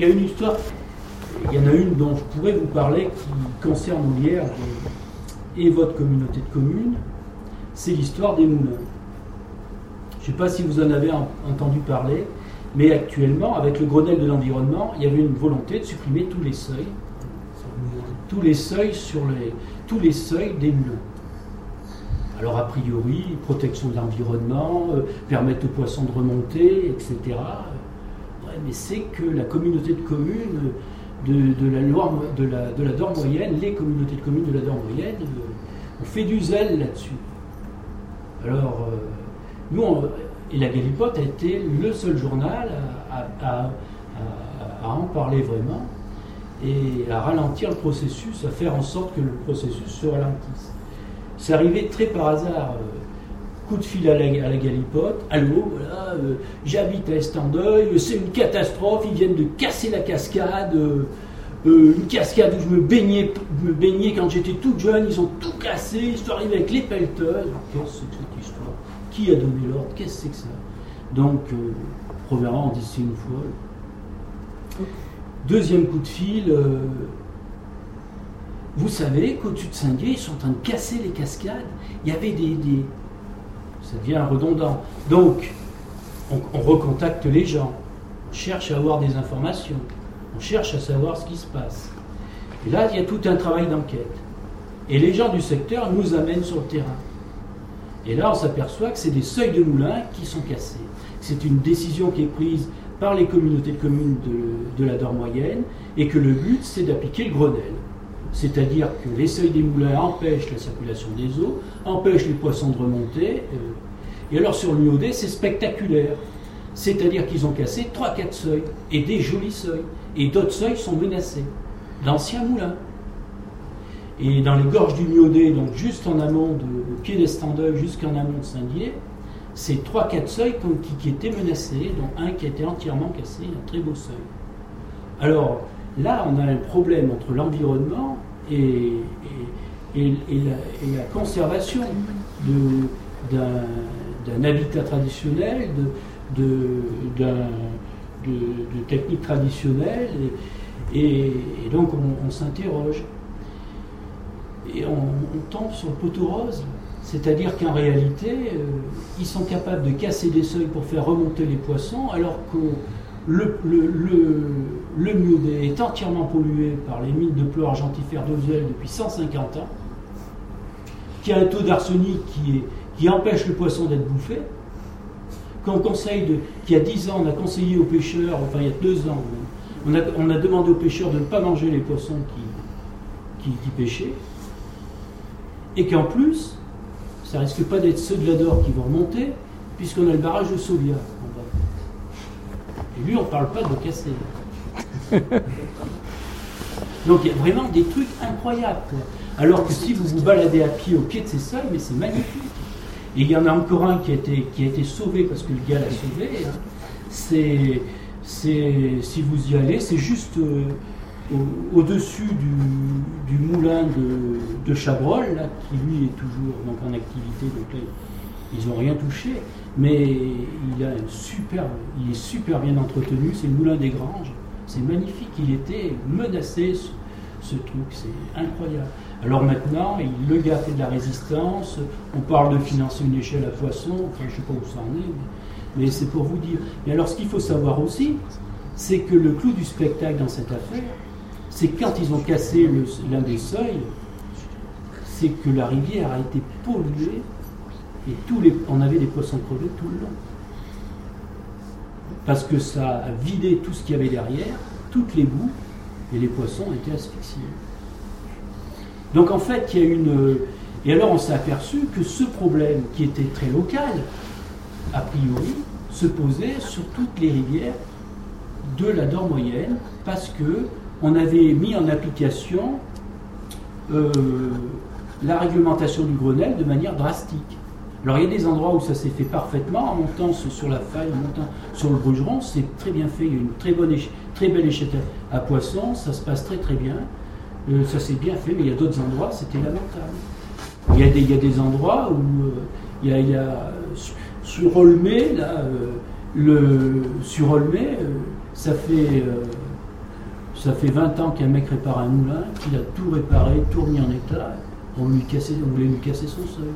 y, a une histoire, il y en a une dont je pourrais vous parler qui concerne Molière et, votre communauté de communes, c'est l'histoire des moulins. Je ne sais pas si vous en avez entendu parler, mais actuellement, avec le Grenelle de l'environnement, il y avait une volonté de supprimer tous les seuils, tous les seuils sur les, tous les seuils des moulins. Alors a priori, protection de l'environnement, euh, permettre aux poissons de remonter, etc. Mais c'est que la communauté de communes de, la, de, la, de la Dor moyenne, les communautés de communes de la Dor moyenne, euh, ont fait du zèle là-dessus. Alors, euh, nous, et la Galipote a été le seul journal à, en parler vraiment et à ralentir le processus, à faire en sorte que le processus se ralentisse. C'est arrivé très par hasard. Euh, coup de fil à la, à galipote. Allô, voilà, euh, j'habite à Estandeuil, c'est une catastrophe, ils viennent de casser la cascade. Euh, une cascade où je me baignais, me baignais quand j'étais toute jeune, ils ont tout cassé, ils sont arrivés avec les pelleteuses. Qu'est-ce que c'est cette histoire? Qui a donné l'ordre? Qu'est-ce que c'est que ça? Donc, premièrement, on dit une folle. Deuxième coup de fil, vous savez qu'au-dessus de Saint-Dié, ils sont en train de casser les cascades. Il y avait des. Ça devient redondant. Donc, on, recontacte les gens. On cherche à avoir des informations. On cherche à savoir ce qui se passe. Et là, il y a tout un travail d'enquête. Et les gens du secteur nous amènent sur le terrain. Et là, on s'aperçoit que c'est des seuils de moulins qui sont cassés. C'est une décision qui est prise par les communautés de communes de, de la Dor moyenne et que le but, c'est d'appliquer le Grenelle c'est-à-dire que les seuils des moulins empêchent la circulation des eaux, empêchent les poissons de remonter. Euh, et alors sur le Miaudet, c'est spectaculaire. C'est-à-dire qu'ils ont cassé 3-4 seuils, et des jolis seuils. Et d'autres seuils sont menacés. D'anciens moulins. Et dans les gorges du Miaudet, donc juste en amont, de, au pied jusqu'en amont de Saint-Dié, c'est 3-4 seuils qui, qui, étaient menacés, dont un qui a été entièrement cassé, un très beau seuil. Alors, Là, on a un problème entre l'environnement et, la, conservation d'un habitat traditionnel, de, techniques traditionnelles, et, donc on, s'interroge. Et on, tombe sur le poteau rose, c'est-à-dire qu'en réalité, euh, ils sont capables de casser des seuils pour faire remonter les poissons, alors qu'on le, le, est entièrement pollué par les mines de plomb argentifère d'Ozel depuis 150 ans, qui a un taux d'arsenic qui, empêche le poisson d'être bouffé, qu'on conseille de, qui a 10 ans, on a conseillé aux pêcheurs, enfin il y a 2 ans, on a, on a demandé aux pêcheurs de ne pas manger les poissons qui, pêchaient, et qu'en plus, ça risque pas d'être ceux de la Dor qui vont remonter, puisqu'on a le barrage de Sovia. Et lui, on ne parle pas de casser. Donc il y a vraiment des trucs incroyables. Alors que si vous vous baladez à pied au pied de ces seuils, mais c'est magnifique. Et il y en a encore un qui a été, qui a été sauvé parce que le gars l'a sauvé. Hein. C'est, si vous y allez, c'est juste euh, au-dessus du, moulin de, Chabrol, là, qui lui est toujours donc, en activité, donc là, ils n'ont rien touché mais il, a super, il est super bien entretenu, c'est le moulin des Granges, c'est magnifique, il était menacé ce, truc, c'est incroyable. Alors maintenant, le gars fait de la résistance, on parle de financer une échelle à poisson, enfin je ne sais pas où ça en est, mais, c'est pour vous dire. Mais alors ce qu'il faut savoir aussi, c'est que le clou du spectacle dans cette affaire, c'est quand ils ont cassé l'un des seuils, c'est que la rivière a été polluée et tous on avait des poissons crevés tout le long. Parce que ça a vidé tout ce qu'il y avait derrière, toutes les boues, et les poissons étaient asphyxiés. Donc en fait, il y a une. Et alors on s'est aperçu que ce problème, qui était très local, a priori, se posait sur toutes les rivières de la Dor moyenne, parce que on avait mis en application euh, la réglementation du Grenelle de manière drastique. Alors il y a des endroits où ça s'est fait parfaitement, en montant sur la faille, en montant sur le Brugeron, c'est très bien fait, il y a une très, bonne très belle échelle à poisson, ça se passe très très bien, euh, ça s'est bien fait, mais il y a d'autres endroits, c'était lamentable. Il y, a des, il y a des endroits où euh, il, y a, a, sur Olmé, là, euh, sur Olmé, ça fait Ça fait 20 ans qu'un mec répare un moulin, qu'il a tout réparé, tout remis en état. On, lui on voulait lui casser son seuil.